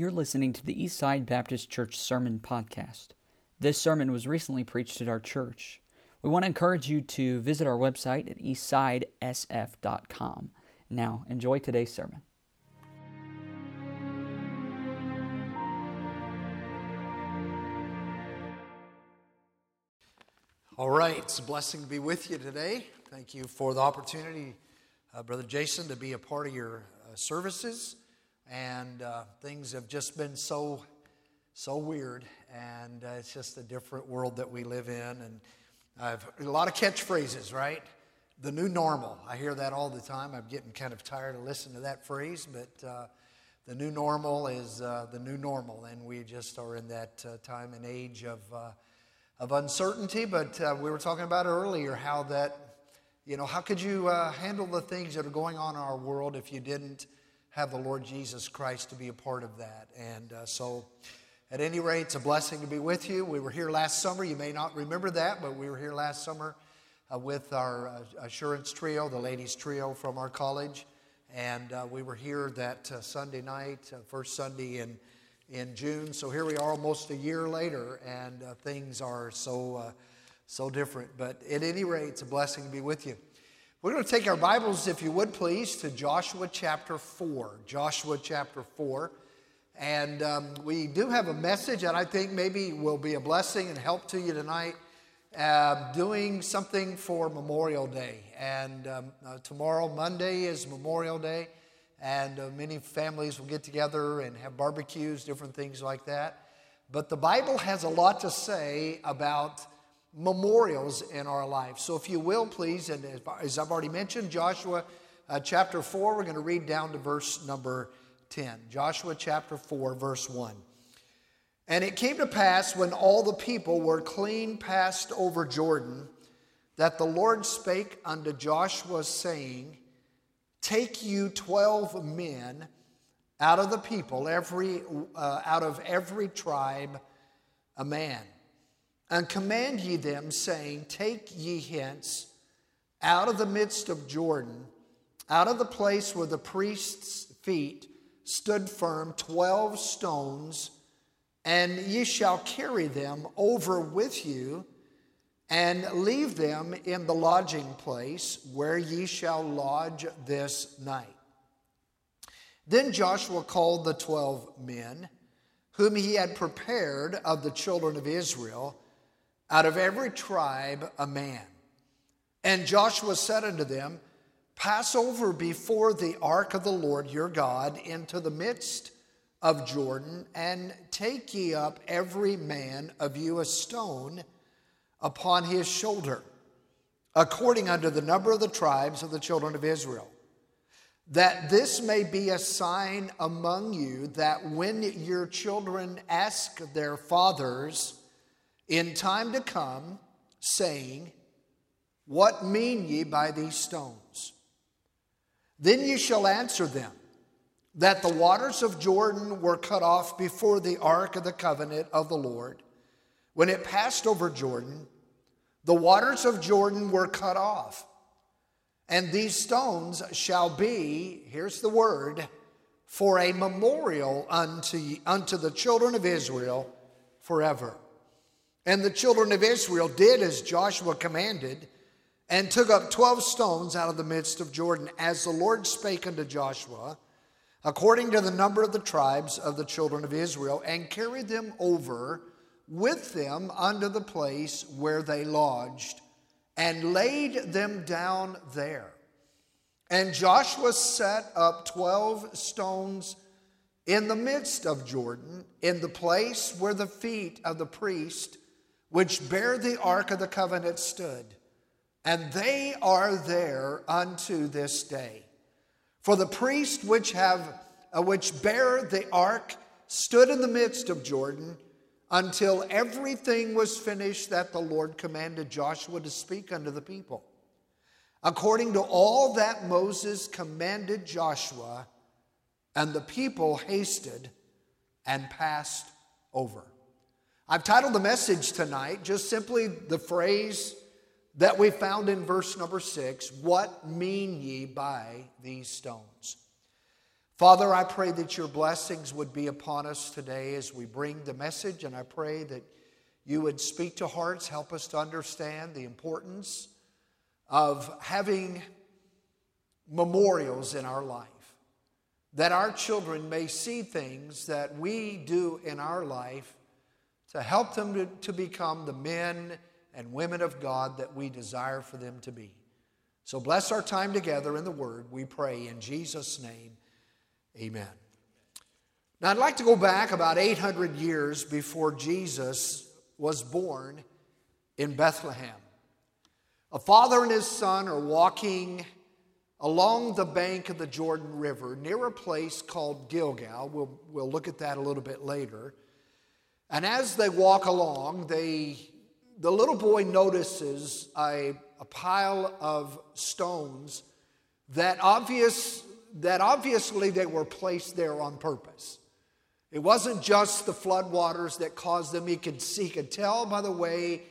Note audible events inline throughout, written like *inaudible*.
You're listening to the Eastside Baptist Church Sermon Podcast. This sermon was recently preached at our church. We want to encourage you to visit our website at eastsidesf.com. Now, enjoy today's sermon. All right, it's a blessing to be with you today. Thank you for the opportunity, uh, Brother Jason, to be a part of your uh, services and uh, things have just been so so weird and uh, it's just a different world that we live in and i've a lot of catchphrases right? The new normal. I hear that all the time. I'm getting kind of tired of listening to that phrase but uh, the new normal is uh, the new normal and we just are in that uh, time and age of uh, of uncertainty but we were talking about earlier how that you know how could you handle the things that are going on in our world if you didn't have the Lord Jesus Christ to be a part of that. And uh, so, at any rate, it's a blessing to be with you. We were here last summer. You may not remember that, but we were here last summer uh, with our uh, assurance trio, the ladies' trio from our college. And uh, we were here that uh, Sunday night, uh, first Sunday in, in June. So here we are almost a year later, and things are so, so different. But at any rate, it's a blessing to be with you. We're going to take our Bibles, if you would please, to Joshua chapter 4. Joshua chapter 4. And um, we do have a message that I think maybe will be a blessing and help to you tonight. Uh, doing something for Memorial Day. And um, uh, tomorrow, Monday, is Memorial Day. And uh, many families will get together and have barbecues, different things like that. But the Bible has a lot to say about memorials in our life. So, if you will, please, and as I've already mentioned, Joshua uh, chapter 4, we're going to read down to verse number 10. Joshua chapter 4, verse 1. And it came to pass when all the people were clean passed over Jordan, that the Lord spake unto Joshua, saying, Take you twelve men out of the people, every, uh, out of every tribe, a man and command ye them, saying, Take ye hence out of the midst of Jordan, out of the place where the priest's feet stood firm, twelve stones, and ye shall carry them over with you, and leave them in the lodging place where ye shall lodge this night. Then Joshua called the twelve men, whom he had prepared of the children of Israel out of every tribe a man. And Joshua said unto them, Pass over before the ark of the Lord your God into the midst of Jordan, and take ye up every man of you a stone upon his shoulder, according unto the number of the tribes of the children of Israel. That this may be a sign among you that when your children ask their fathers, in time to come, saying, What mean ye by these stones? Then ye shall answer them, that the waters of Jordan were cut off before the ark of the covenant of the Lord. When it passed over Jordan, the waters of Jordan were cut off. And these stones shall be, here's the word, for a memorial unto, unto the children of Israel forever. And the children of Israel did as Joshua commanded and took up 12 stones out of the midst of Jordan, as the Lord spake unto Joshua, according to the number of the tribes of the children of Israel, and carried them over with them unto the place where they lodged, and laid them down there. And Joshua set up 12 stones in the midst of Jordan, in the place where the feet of the priest which bear the ark of the covenant stood, and they are there unto this day. For the priests which have uh, which bear the ark stood in the midst of Jordan until everything was finished that the Lord commanded Joshua to speak unto the people. According to all that Moses commanded Joshua, and the people hasted and passed over. I've titled the message tonight just simply the phrase that we found in verse number six What mean ye by these stones? Father, I pray that your blessings would be upon us today as we bring the message, and I pray that you would speak to hearts, help us to understand the importance of having memorials in our life, that our children may see things that we do in our life to help them to, to become the men and women of God that we desire for them to be. So bless our time together in the Word, we pray in Jesus' name. Amen. Now, I'd like to go back about 800 years before Jesus was born in Bethlehem. A father and his son are walking along the bank of the Jordan River near a place called Gilgal. We'll, we'll look at that a little bit later. And as they walk along, they, the little boy notices a, a pile of stones that, obvious, that obviously they were placed there on purpose. It wasn't just the floodwaters that caused them. He could, see, he could tell by the way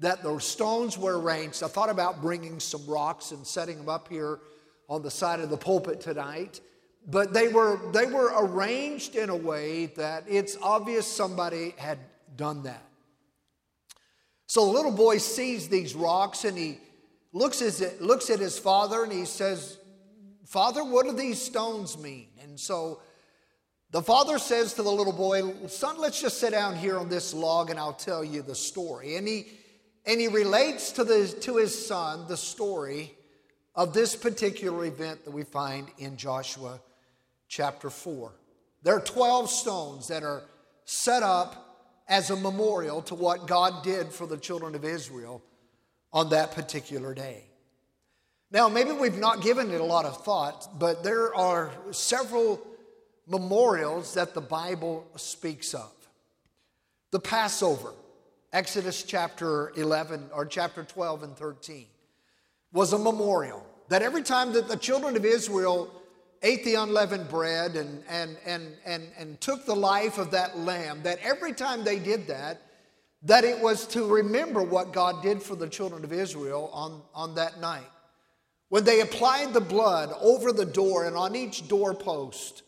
that the stones were arranged. I thought about bringing some rocks and setting them up here on the side of the pulpit tonight. But they were, they were arranged in a way that it's obvious somebody had done that. So the little boy sees these rocks and he looks, at, looks at his father and he says, Father, what do these stones mean? And so the father says to the little boy, Son, let's just sit down here on this log and I'll tell you the story. And he, and he relates to, the, to his son the story of this particular event that we find in Joshua chapter 4. There are 12 stones that are set up as a memorial to what God did for the children of Israel on that particular day. Now, maybe we've not given it a lot of thought, but there are several memorials that the Bible speaks of. The Passover, Exodus chapter 11 or chapter 12 and 13, was a memorial that every time that the children of Israel ate the unleavened bread and, and, and, and, and took the life of that lamb, that every time they did that, that it was to remember what God did for the children of Israel on, on that night. When they applied the blood over the door and on each doorpost,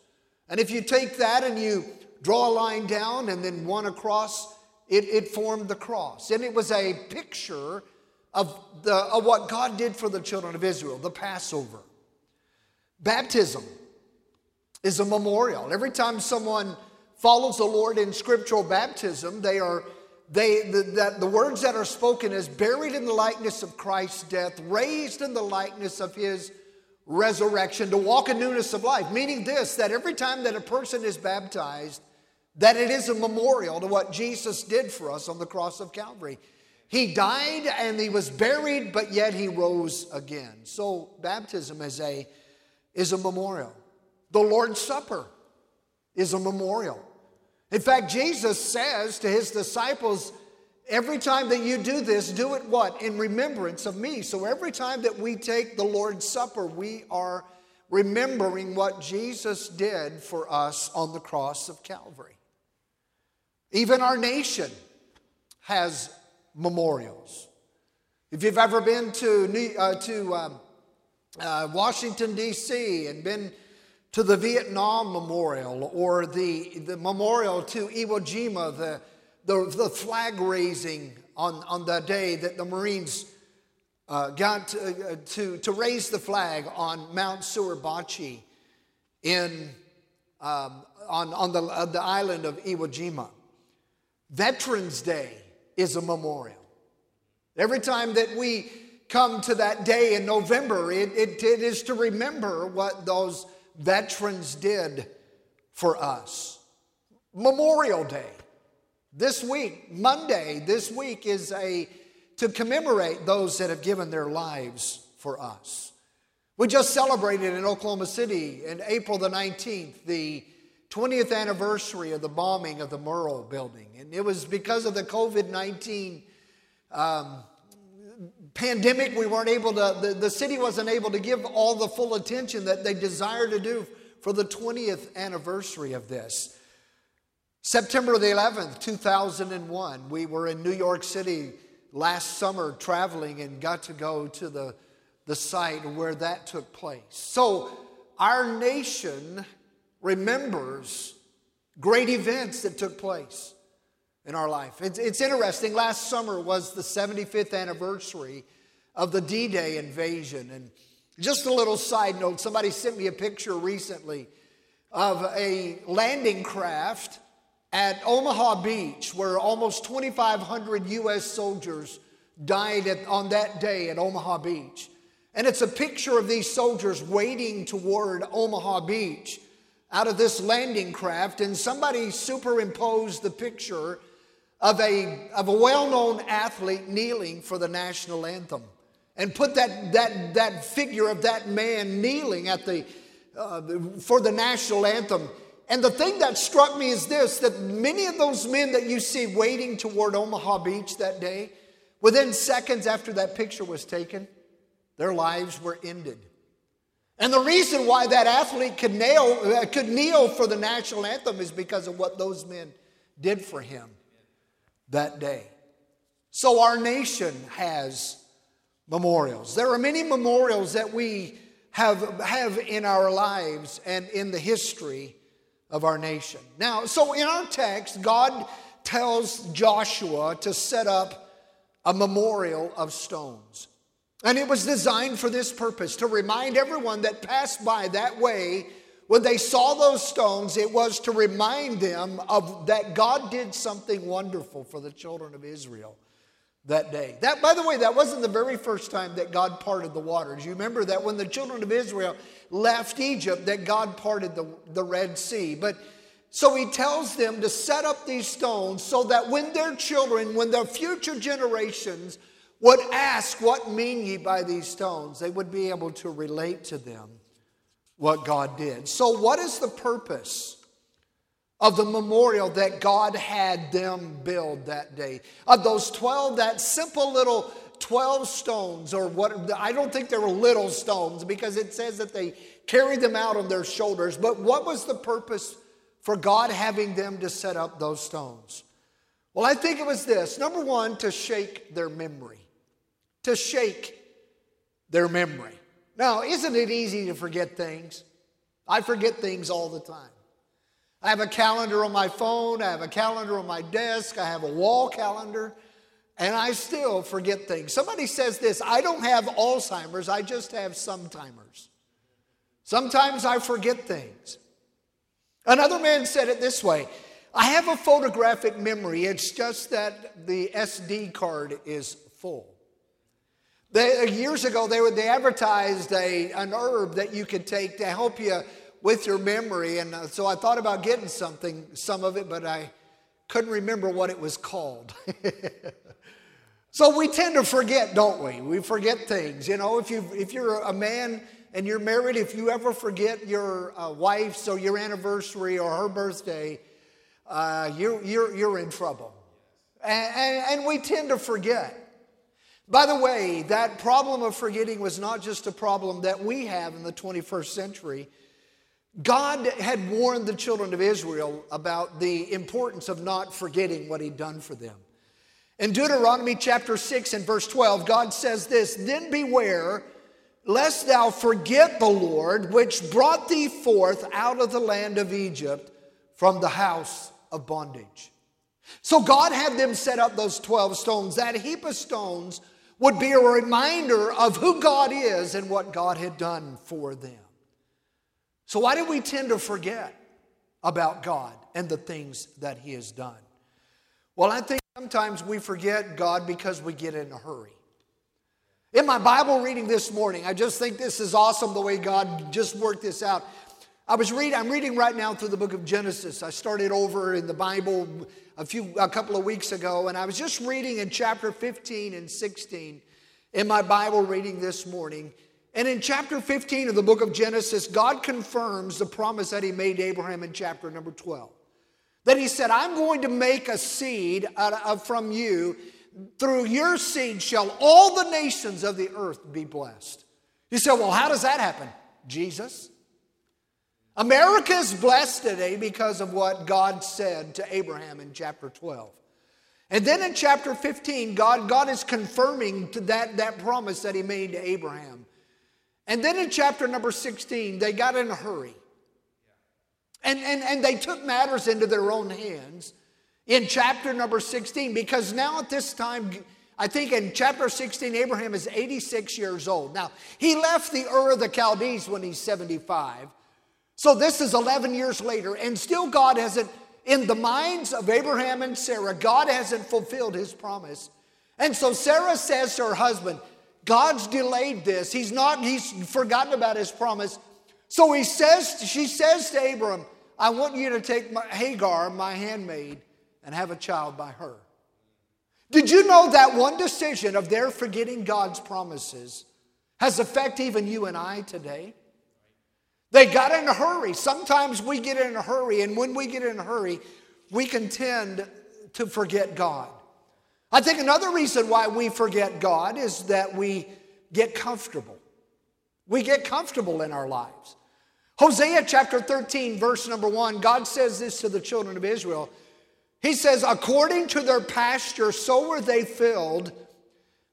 and if you take that and you draw a line down and then one across, it, it formed the cross. And it was a picture of, the, of what God did for the children of Israel, the Passover. Baptism is a memorial. Every time someone follows the Lord in scriptural baptism, they are they the, that the words that are spoken is buried in the likeness of Christ's death, raised in the likeness of his resurrection to walk in newness of life. Meaning this that every time that a person is baptized, that it is a memorial to what Jesus did for us on the cross of Calvary. He died and he was buried, but yet he rose again. So baptism is a, is a memorial. The Lord's Supper is a memorial. In fact, Jesus says to his disciples, every time that you do this, do it what? In remembrance of me. So every time that we take the Lord's Supper, we are remembering what Jesus did for us on the cross of Calvary. Even our nation has memorials. If you've ever been to, uh, to um, uh, Washington, D.C., and been to the Vietnam Memorial or the, the memorial to Iwo Jima, the, the, the flag raising on, on the day that the Marines uh, got to, uh, to, to, raise the flag on Mount Suribachi in, um, on, on the, uh, the island of Iwo Jima. Veterans Day is a memorial. Every time that we come to that day in November, it, it, it is to remember what those veterans did for us. Memorial Day. This week, Monday, this week is a to commemorate those that have given their lives for us. We just celebrated in Oklahoma City in April the 19th the 20th anniversary of the bombing of the Murrah building. And it was because of the COVID 19 um, pandemic, we weren't able to, the, the city wasn't able to give all the full attention that they desired to do for the 20th anniversary of this. September the 11th, 2001, we were in New York City last summer traveling and got to go to the, the site where that took place. So, our nation remembers great events that took place in our life. It's, it's interesting. Last summer was the 75th anniversary of the D Day invasion. And just a little side note somebody sent me a picture recently of a landing craft at Omaha Beach where almost 2,500 U.S. soldiers died at, on that day at Omaha Beach. And it's a picture of these soldiers wading toward Omaha Beach out of this landing craft, and somebody superimposed the picture of a, of a well known athlete kneeling for the national anthem and put that, that, that figure of that man kneeling at the, uh, for the national anthem. And the thing that struck me is this that many of those men that you see wading toward Omaha Beach that day, within seconds after that picture was taken, their lives were ended. And the reason why that athlete could, nail, uh, could kneel for the national anthem is because of what those men did for him that day. So our nation has memorials. There are many memorials that we have, have in our lives and in the history of our nation. Now, so in our text, God tells Joshua to set up a memorial of stones. And it was designed for this purpose to remind everyone that passed by that way when they saw those stones, it was to remind them of that God did something wonderful for the children of Israel that day. That, by the way, that wasn't the very first time that God parted the waters. You remember that when the children of Israel left Egypt, that God parted the, the Red Sea. But so he tells them to set up these stones so that when their children, when their future generations would ask, What mean ye by these stones? they would be able to relate to them what God did. So, what is the purpose of the memorial that God had them build that day? Of those 12, that simple little 12 stones, or what, I don't think they were little stones because it says that they carried them out on their shoulders. But what was the purpose for God having them to set up those stones? Well, I think it was this number one, to shake their memory. To shake their memory. Now, isn't it easy to forget things? I forget things all the time. I have a calendar on my phone, I have a calendar on my desk, I have a wall calendar, and I still forget things. Somebody says this I don't have Alzheimer's, I just have sometimes. Sometimes I forget things. Another man said it this way I have a photographic memory, it's just that the SD card is full. They, years ago, they, they advertised a, an herb that you could take to help you with your memory. And uh, so I thought about getting something, some of it, but I couldn't remember what it was called. *laughs* so we tend to forget, don't we? We forget things. You know, if, you, if you're a man and you're married, if you ever forget your uh, wife's or your anniversary or her birthday, uh, you, you're, you're in trouble. And, and, and we tend to forget. By the way, that problem of forgetting was not just a problem that we have in the 21st century. God had warned the children of Israel about the importance of not forgetting what He'd done for them. In Deuteronomy chapter 6 and verse 12, God says this Then beware lest thou forget the Lord, which brought thee forth out of the land of Egypt from the house of bondage. So God had them set up those 12 stones. That heap of stones would be a reminder of who God is and what God had done for them. So, why do we tend to forget about God and the things that He has done? Well, I think sometimes we forget God because we get in a hurry. In my Bible reading this morning, I just think this is awesome the way God just worked this out. I was reading, I'm reading right now through the book of Genesis. I started over in the Bible a few a couple of weeks ago, and I was just reading in chapter 15 and 16 in my Bible reading this morning. And in chapter 15 of the book of Genesis, God confirms the promise that he made Abraham in chapter number 12. That he said, I'm going to make a seed of, from you. Through your seed shall all the nations of the earth be blessed. You say, well, how does that happen? Jesus. America is blessed today because of what God said to Abraham in chapter 12. And then in chapter 15, God, God is confirming that, that promise that he made to Abraham. And then in chapter number 16, they got in a hurry. And, and, and they took matters into their own hands in chapter number 16 because now at this time, I think in chapter 16, Abraham is 86 years old. Now, he left the Ur of the Chaldees when he's 75. So this is 11 years later, and still God hasn't, in the minds of Abraham and Sarah, God hasn't fulfilled his promise. And so Sarah says to her husband, God's delayed this. He's not, he's forgotten about his promise. So he says, she says to Abram, I want you to take my, Hagar, my handmaid, and have a child by her. Did you know that one decision of their forgetting God's promises has affected even you and I today? They got in a hurry. Sometimes we get in a hurry, and when we get in a hurry, we can tend to forget God. I think another reason why we forget God is that we get comfortable. We get comfortable in our lives. Hosea chapter 13, verse number one, God says this to the children of Israel. He says, According to their pasture, so were they filled.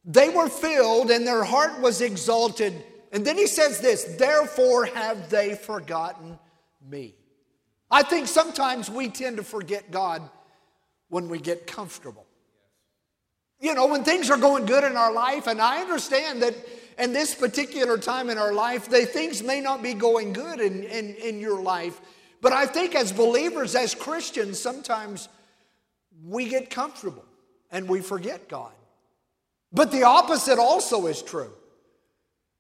They were filled, and their heart was exalted. And then he says this, Therefore have they forgotten me. I think sometimes we tend to forget God when we get comfortable. You know, when things are going good in our life, and I understand that in this particular time in our life, the things may not be going good in, in, in your life. But I think as believers, as Christians, sometimes we get comfortable and we forget God. But the opposite also is true.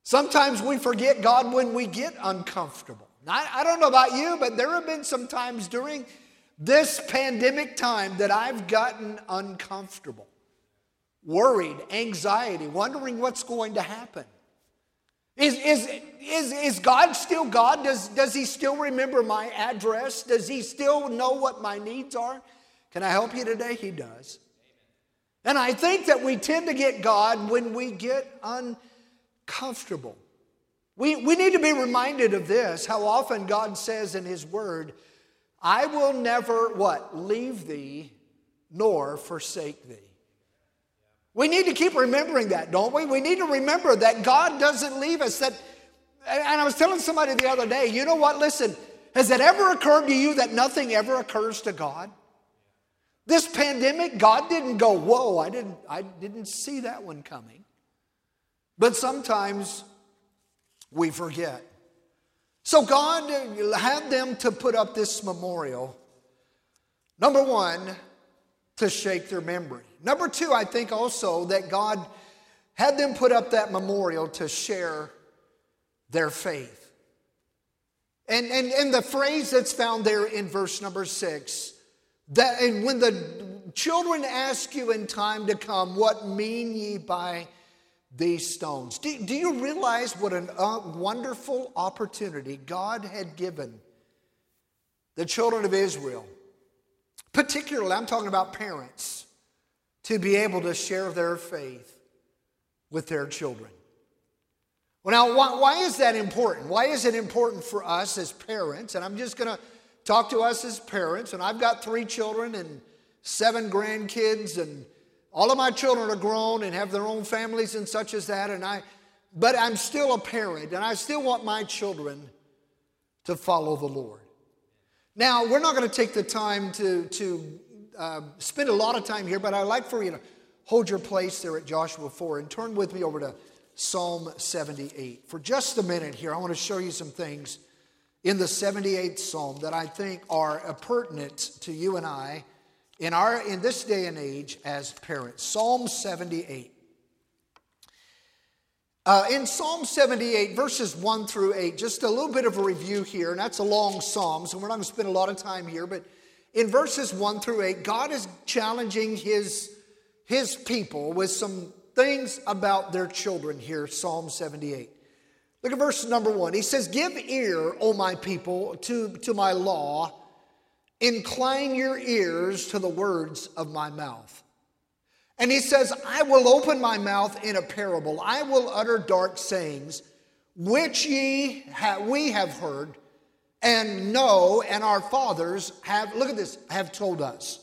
Sometimes we forget God when we get uncomfortable. I, I don't know about you, but there have been some times during this pandemic time that I've gotten uncomfortable, worried, anxiety, wondering what's going to happen. Is, is, is, is God still God? Does, does He still remember my address? Does He still know what my needs are? Can I help you today? He does. And I think that we tend to get God when we get uncomfortable. We, we need to be reminded of this how often God says in His Word, I will never what? Leave thee nor forsake thee. We need to keep remembering that, don't we? We need to remember that God doesn't leave us. That, and I was telling somebody the other day, you know what? Listen, has it ever occurred to you that nothing ever occurs to God? This pandemic, God didn't go, whoa, I didn't, I didn't see that one coming. But sometimes we forget. So God had them to put up this memorial. Number one, to shake their memory. Number two, I think also that God had them put up that memorial to share their faith. And, and, and the phrase that's found there in verse number six that, and when the children ask you in time to come, What mean ye by these stones? Do, do you realize what a uh, wonderful opportunity God had given the children of Israel? Particularly, I'm talking about parents, to be able to share their faith with their children. Well, now, why, why is that important? Why is it important for us as parents? And I'm just going to talk to us as parents, and I've got three children and seven grandkids, and all of my children are grown and have their own families and such as that. And I, but I'm still a parent, and I still want my children to follow the Lord. Now, we're not going to take the time to, to uh, spend a lot of time here, but I'd like for you to hold your place there at Joshua 4 and turn with me over to Psalm 78. For just a minute here, I want to show you some things in the 78th Psalm that I think are pertinent to you and I in, our, in this day and age as parents. Psalm 78. Uh, in Psalm 78, verses 1 through 8, just a little bit of a review here, and that's a long psalm, so we're not going to spend a lot of time here, but in verses 1 through 8, God is challenging his, his people with some things about their children here, Psalm 78. Look at verse number one. He says, Give ear, O my people, to, to my law. Incline your ears to the words of my mouth. And he says, I will open my mouth in a parable. I will utter dark sayings, which ye ha- we have heard and know, and our fathers have, look at this, have told us.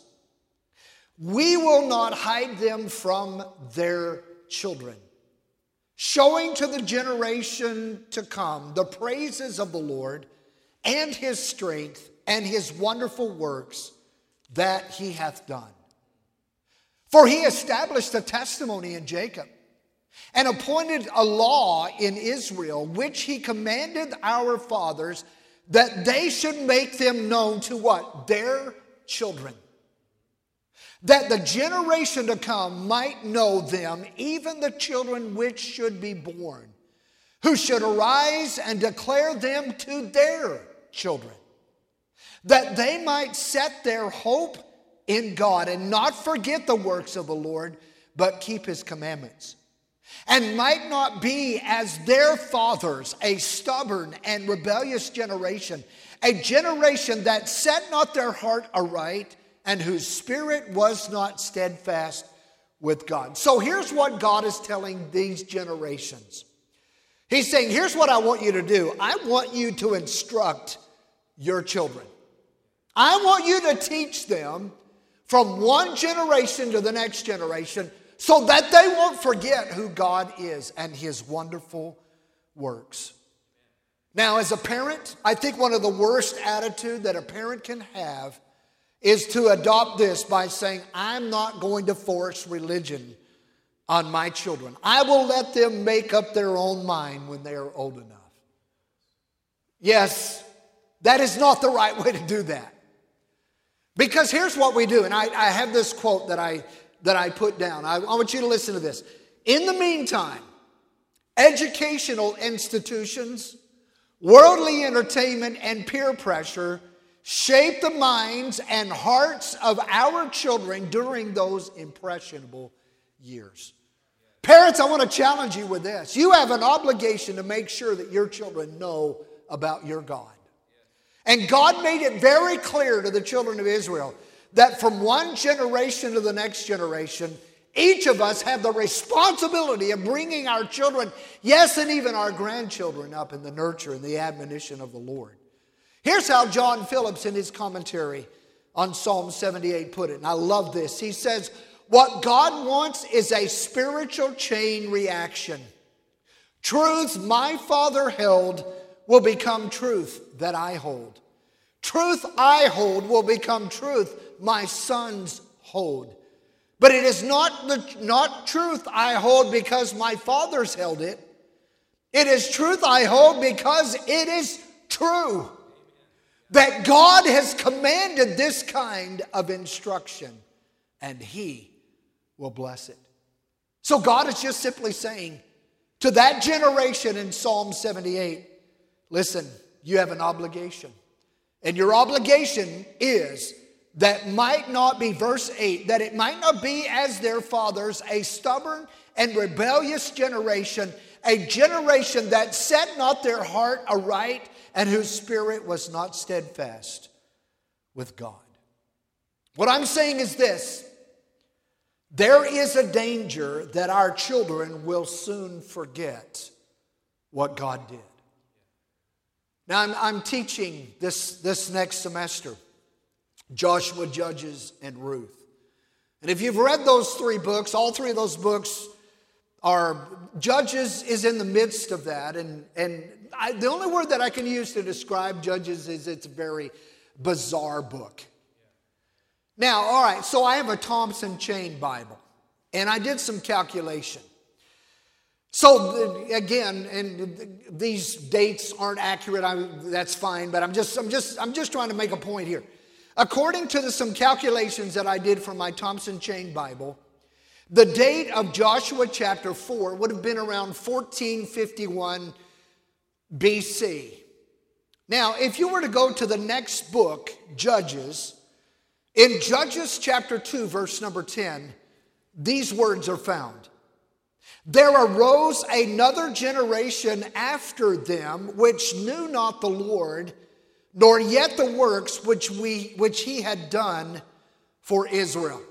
We will not hide them from their children showing to the generation to come the praises of the Lord and his strength and his wonderful works that he hath done. For he established a testimony in Jacob and appointed a law in Israel, which he commanded our fathers that they should make them known to what? Their children. That the generation to come might know them, even the children which should be born, who should arise and declare them to their children, that they might set their hope in God and not forget the works of the Lord, but keep his commandments and might not be as their fathers, a stubborn and rebellious generation, a generation that set not their heart aright and whose spirit was not steadfast with God. So here's what God is telling these generations. He's saying, Here's what I want you to do I want you to instruct your children. I want you to teach them from one generation to the next generation so that they won't forget who God is and his wonderful works. Now, as a parent, I think one of the worst attitude that a parent can have is to adopt this by saying, I'm not going to force religion on my children. I will let them make up their own mind when they are old enough. Yes, that is not the right way to do that. Because here's what we do, and I, I have this quote that I that I put down. I, I want you to listen to this. In the meantime, educational institutions, worldly entertainment, and peer pressure shape the minds and hearts of our children during those impressionable years. Parents, I want to challenge you with this. You have an obligation to make sure that your children know about your God. And God made it very clear to the children of Israel that from one generation to the next generation, each of us have the responsibility of bringing our children, yes, and even our grandchildren, up in the nurture and the admonition of the Lord. Here's how John Phillips, in his commentary on Psalm 78, put it, and I love this. He says, What God wants is a spiritual chain reaction. Truths my father held will become truth that I hold. Truth I hold will become truth my sons hold. But it is not, the, not truth I hold because my fathers held it. It is truth I hold because it is true that God has commanded this kind of instruction and He will bless it. So God is just simply saying to that generation in Psalm 78 listen, you have an obligation. And your obligation is that might not be, verse 8, that it might not be as their fathers, a stubborn and rebellious generation, a generation that set not their heart aright and whose spirit was not steadfast with God. What I'm saying is this there is a danger that our children will soon forget what God did. Now, I'm, I'm teaching this, this next semester. Joshua, Judges, and Ruth. And if you've read those three books, all three of those books are, Judges is in the midst of that. And, and I, the only word that I can use to describe Judges is it's a very bizarre book. Now, all right, so I have a Thompson Chain Bible, and I did some calculation. So again, and these dates aren't accurate. I, that's fine, but I'm just, I'm just, I'm just trying to make a point here. According to the, some calculations that I did from my Thompson Chain Bible, the date of Joshua chapter 4 would have been around 1451 BC. Now, if you were to go to the next book, Judges, in Judges chapter 2, verse number 10, these words are found. There arose another generation after them which knew not the Lord nor yet the works which we which he had done for Israel.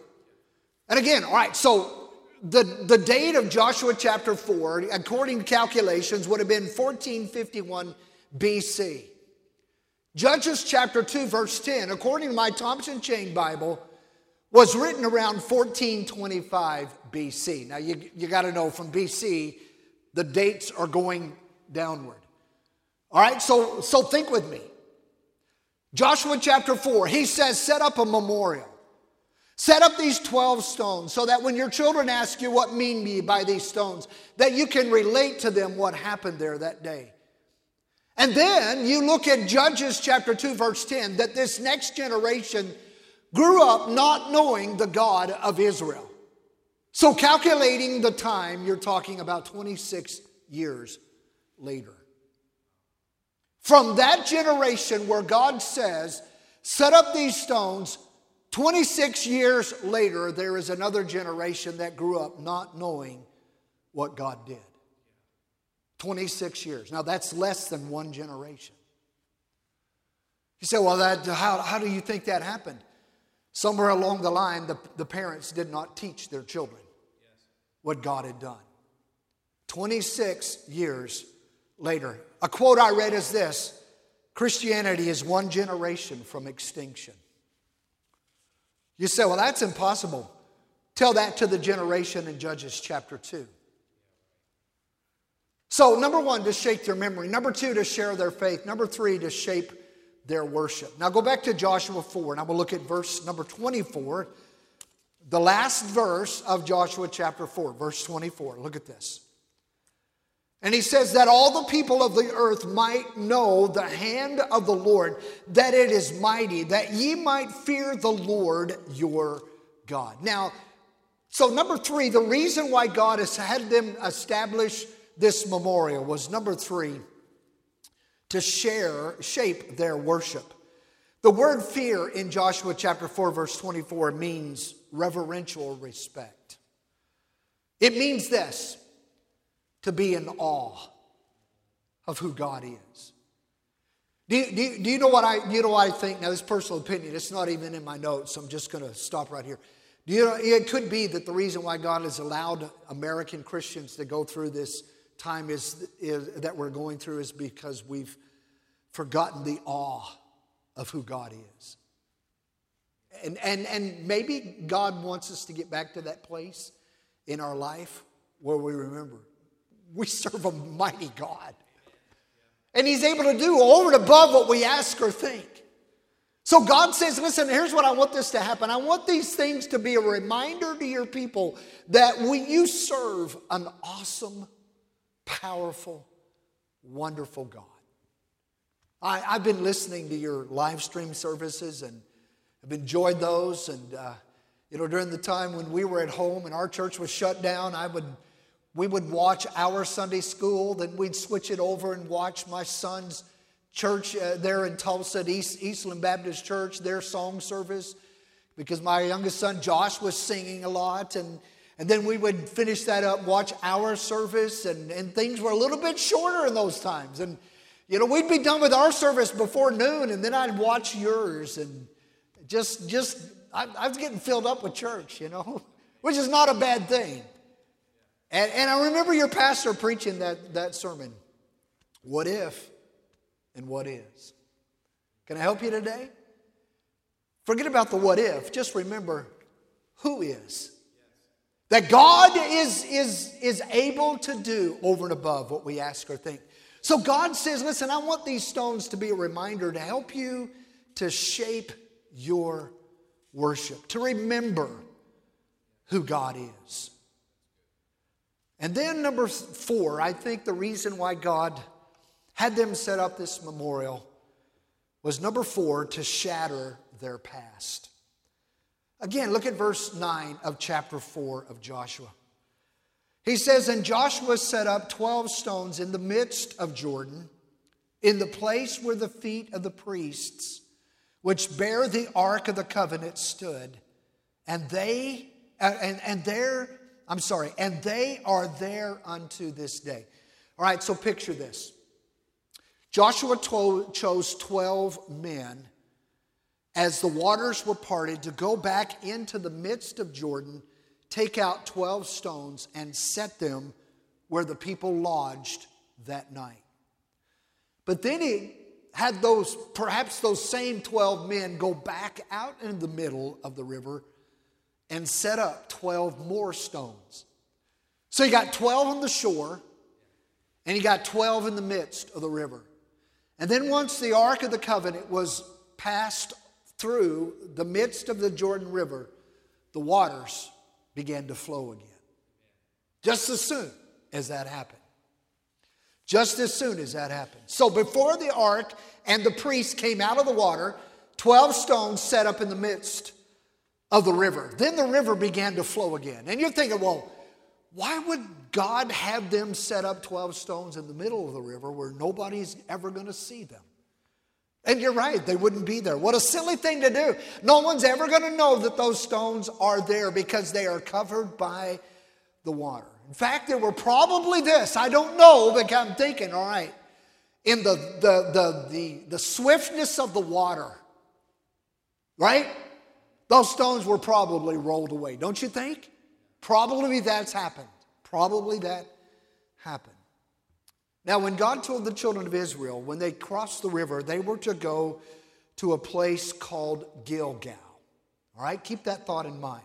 And again, all right, so the, the date of Joshua chapter 4, according to calculations, would have been 1451 BC. Judges chapter 2, verse 10, according to my Thompson Chain Bible, was written around 1425 BC. Now, you, you got to know from BC, the dates are going downward. All right, so, so think with me. Joshua chapter 4, he says, set up a memorial. Set up these 12 stones so that when your children ask you what mean ye by these stones, that you can relate to them what happened there that day. And then you look at Judges chapter 2, verse 10, that this next generation grew up not knowing the God of Israel. So, calculating the time, you're talking about 26 years later. From that generation where God says, set up these stones, 26 years later, there is another generation that grew up not knowing what God did. 26 years. Now, that's less than one generation. You say, well, that, how, how do you think that happened? Somewhere along the line, the, the parents did not teach their children what God had done. 26 years later. A quote I read is this Christianity is one generation from extinction. You say, well, that's impossible. Tell that to the generation in Judges chapter 2. So, number one, to shake their memory. Number two, to share their faith. Number three, to shape their worship. Now, go back to Joshua 4, and I will look at verse number 24, the last verse of Joshua chapter 4, verse 24. Look at this. And he says that all the people of the earth might know the hand of the Lord, that it is mighty, that ye might fear the Lord your God. Now, so number three, the reason why God has had them establish this memorial was number three, to share, shape their worship. The word fear in Joshua chapter 4, verse 24 means reverential respect. It means this to be in awe of who God is. Do you, do, you, do you know what I you know what I think? Now, this personal opinion, it's not even in my notes, so I'm just going to stop right here. Do you know, it could be that the reason why God has allowed American Christians to go through this time is, is that we're going through is because we've forgotten the awe of who God is. And, and, and maybe God wants us to get back to that place in our life where we remember we serve a mighty God. And He's able to do over and above what we ask or think. So God says, listen, here's what I want this to happen. I want these things to be a reminder to your people that we, you serve an awesome, powerful, wonderful God. I, have been listening to your live stream services and I've enjoyed those. And, uh, you know, during the time when we were at home and our church was shut down, I would we would watch our Sunday school, then we'd switch it over and watch my son's church uh, there in Tulsa East, Eastland Baptist Church, their song service, because my youngest son Josh was singing a lot. And, and then we would finish that up, watch our service, and, and things were a little bit shorter in those times. And, you know, we'd be done with our service before noon, and then I'd watch yours. And just, just I, I was getting filled up with church, you know, *laughs* which is not a bad thing. And, and I remember your pastor preaching that, that sermon What if and what is? Can I help you today? Forget about the what if, just remember who is. That God is, is, is able to do over and above what we ask or think. So God says, listen, I want these stones to be a reminder to help you to shape your worship, to remember who God is. And then, number four, I think the reason why God had them set up this memorial was number four, to shatter their past. Again, look at verse 9 of chapter 4 of Joshua. He says, And Joshua set up 12 stones in the midst of Jordan, in the place where the feet of the priests, which bear the ark of the covenant, stood. And they, and, and there I'm sorry, and they are there unto this day. All right, so picture this. Joshua to- chose 12 men as the waters were parted to go back into the midst of Jordan, take out 12 stones, and set them where the people lodged that night. But then he had those, perhaps those same 12 men go back out in the middle of the river and set up 12 more stones. So you got 12 on the shore, and you got 12 in the midst of the river. And then once the Ark of the Covenant was passed through the midst of the Jordan River, the waters began to flow again. Just as soon as that happened. Just as soon as that happened. So before the ark and the priest came out of the water, 12 stones set up in the midst of the river. Then the river began to flow again. And you're thinking, well, why would God have them set up 12 stones in the middle of the river where nobody's ever going to see them? And you're right, they wouldn't be there. What a silly thing to do. No one's ever going to know that those stones are there because they are covered by the water. In fact, they were probably this. I don't know, but I'm thinking, all right, in the, the, the, the, the swiftness of the water, right? Those stones were probably rolled away, don't you think? Probably that's happened. Probably that happened. Now, when God told the children of Israel, when they crossed the river, they were to go to a place called Gilgal. All right, keep that thought in mind.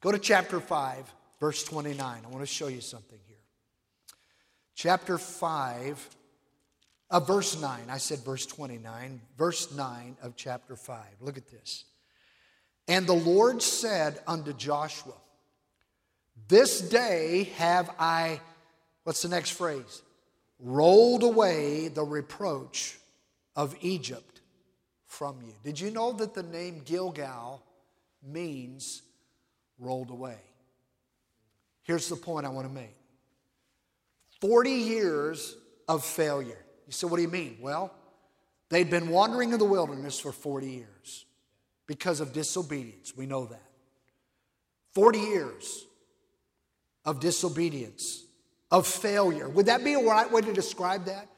Go to chapter 5, verse 29. I want to show you something here. Chapter 5, uh, verse 9. I said verse 29. Verse 9 of chapter 5. Look at this. And the Lord said unto Joshua, This day have I, what's the next phrase? Rolled away the reproach of Egypt from you. Did you know that the name Gilgal means rolled away? Here's the point I want to make 40 years of failure. You say, what do you mean? Well, they'd been wandering in the wilderness for 40 years because of disobedience. We know that. 40 years of disobedience, of failure. Would that be a right way to describe that?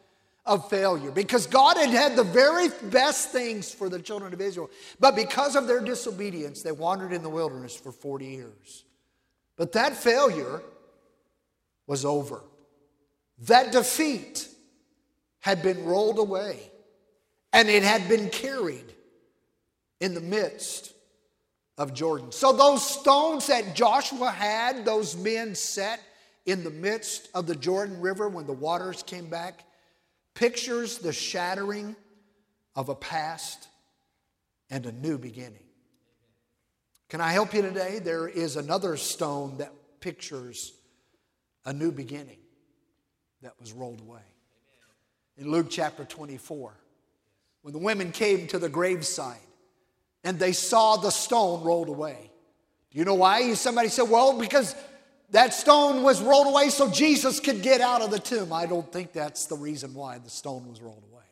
Of failure. Because God had had the very best things for the children of Israel. But because of their disobedience, they wandered in the wilderness for 40 years. But that failure was over. That defeat had been rolled away and it had been carried in the midst of Jordan. So, those stones that Joshua had, those men set in the midst of the Jordan River when the waters came back, pictures the shattering of a past and a new beginning. Can I help you today? There is another stone that pictures a new beginning that was rolled away. In Luke chapter 24, when the women came to the graveside, and they saw the stone rolled away. Do you know why? Somebody said, well, because that stone was rolled away so Jesus could get out of the tomb. I don't think that's the reason why the stone was rolled away.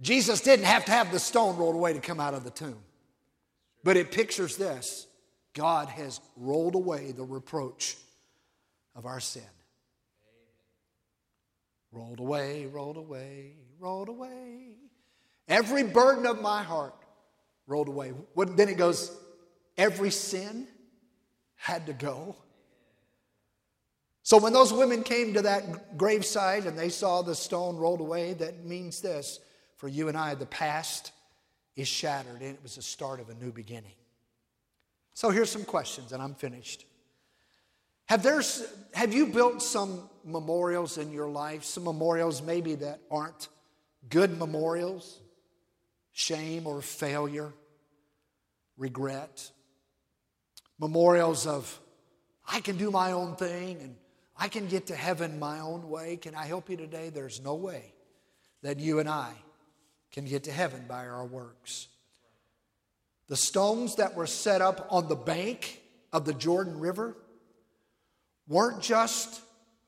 Jesus didn't have to have the stone rolled away to come out of the tomb. But it pictures this God has rolled away the reproach of our sin. Rolled away, rolled away, rolled away. Every burden of my heart rolled away. then it goes, every sin had to go. So when those women came to that graveside and they saw the stone rolled away, that means this for you and I, the past is shattered and it was the start of a new beginning. So here's some questions, and I'm finished. Have, there, have you built some memorials in your life? Some memorials maybe that aren't good memorials, shame or failure? regret, memorials of, I can do my own thing and I can get to heaven my own way. Can I help you today? There's no way that you and I can get to heaven by our works. The stones that were set up on the bank of the Jordan River weren't just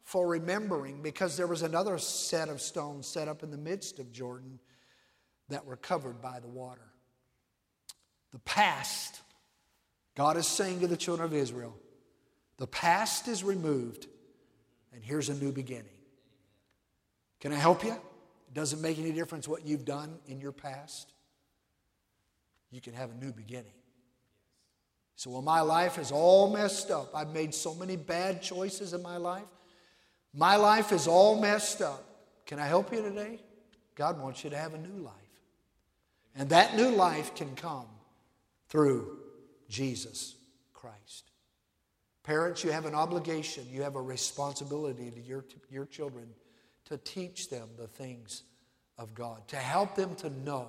for remembering, because there was another set of stones set up in the midst of Jordan that were covered by the water. The past, God is saying to the children of Israel, the past is removed, and here's a new beginning. Can I help you? It doesn't make any difference what you've done in your past. You can have a new beginning. So, well, my life is all messed up. I've made so many bad choices in my life. My life is all messed up. Can I help you today? God wants you to have a new life. And that new life can come through Jesus Christ. Parents, you have an obligation, you have a responsibility to your, your children to teach them the things of God, to help them to know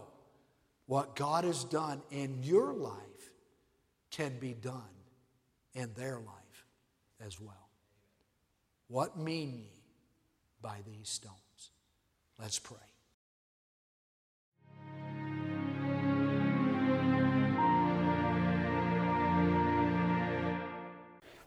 what God has done in your life can be done in their life as well. What mean ye by these stones? Let's pray.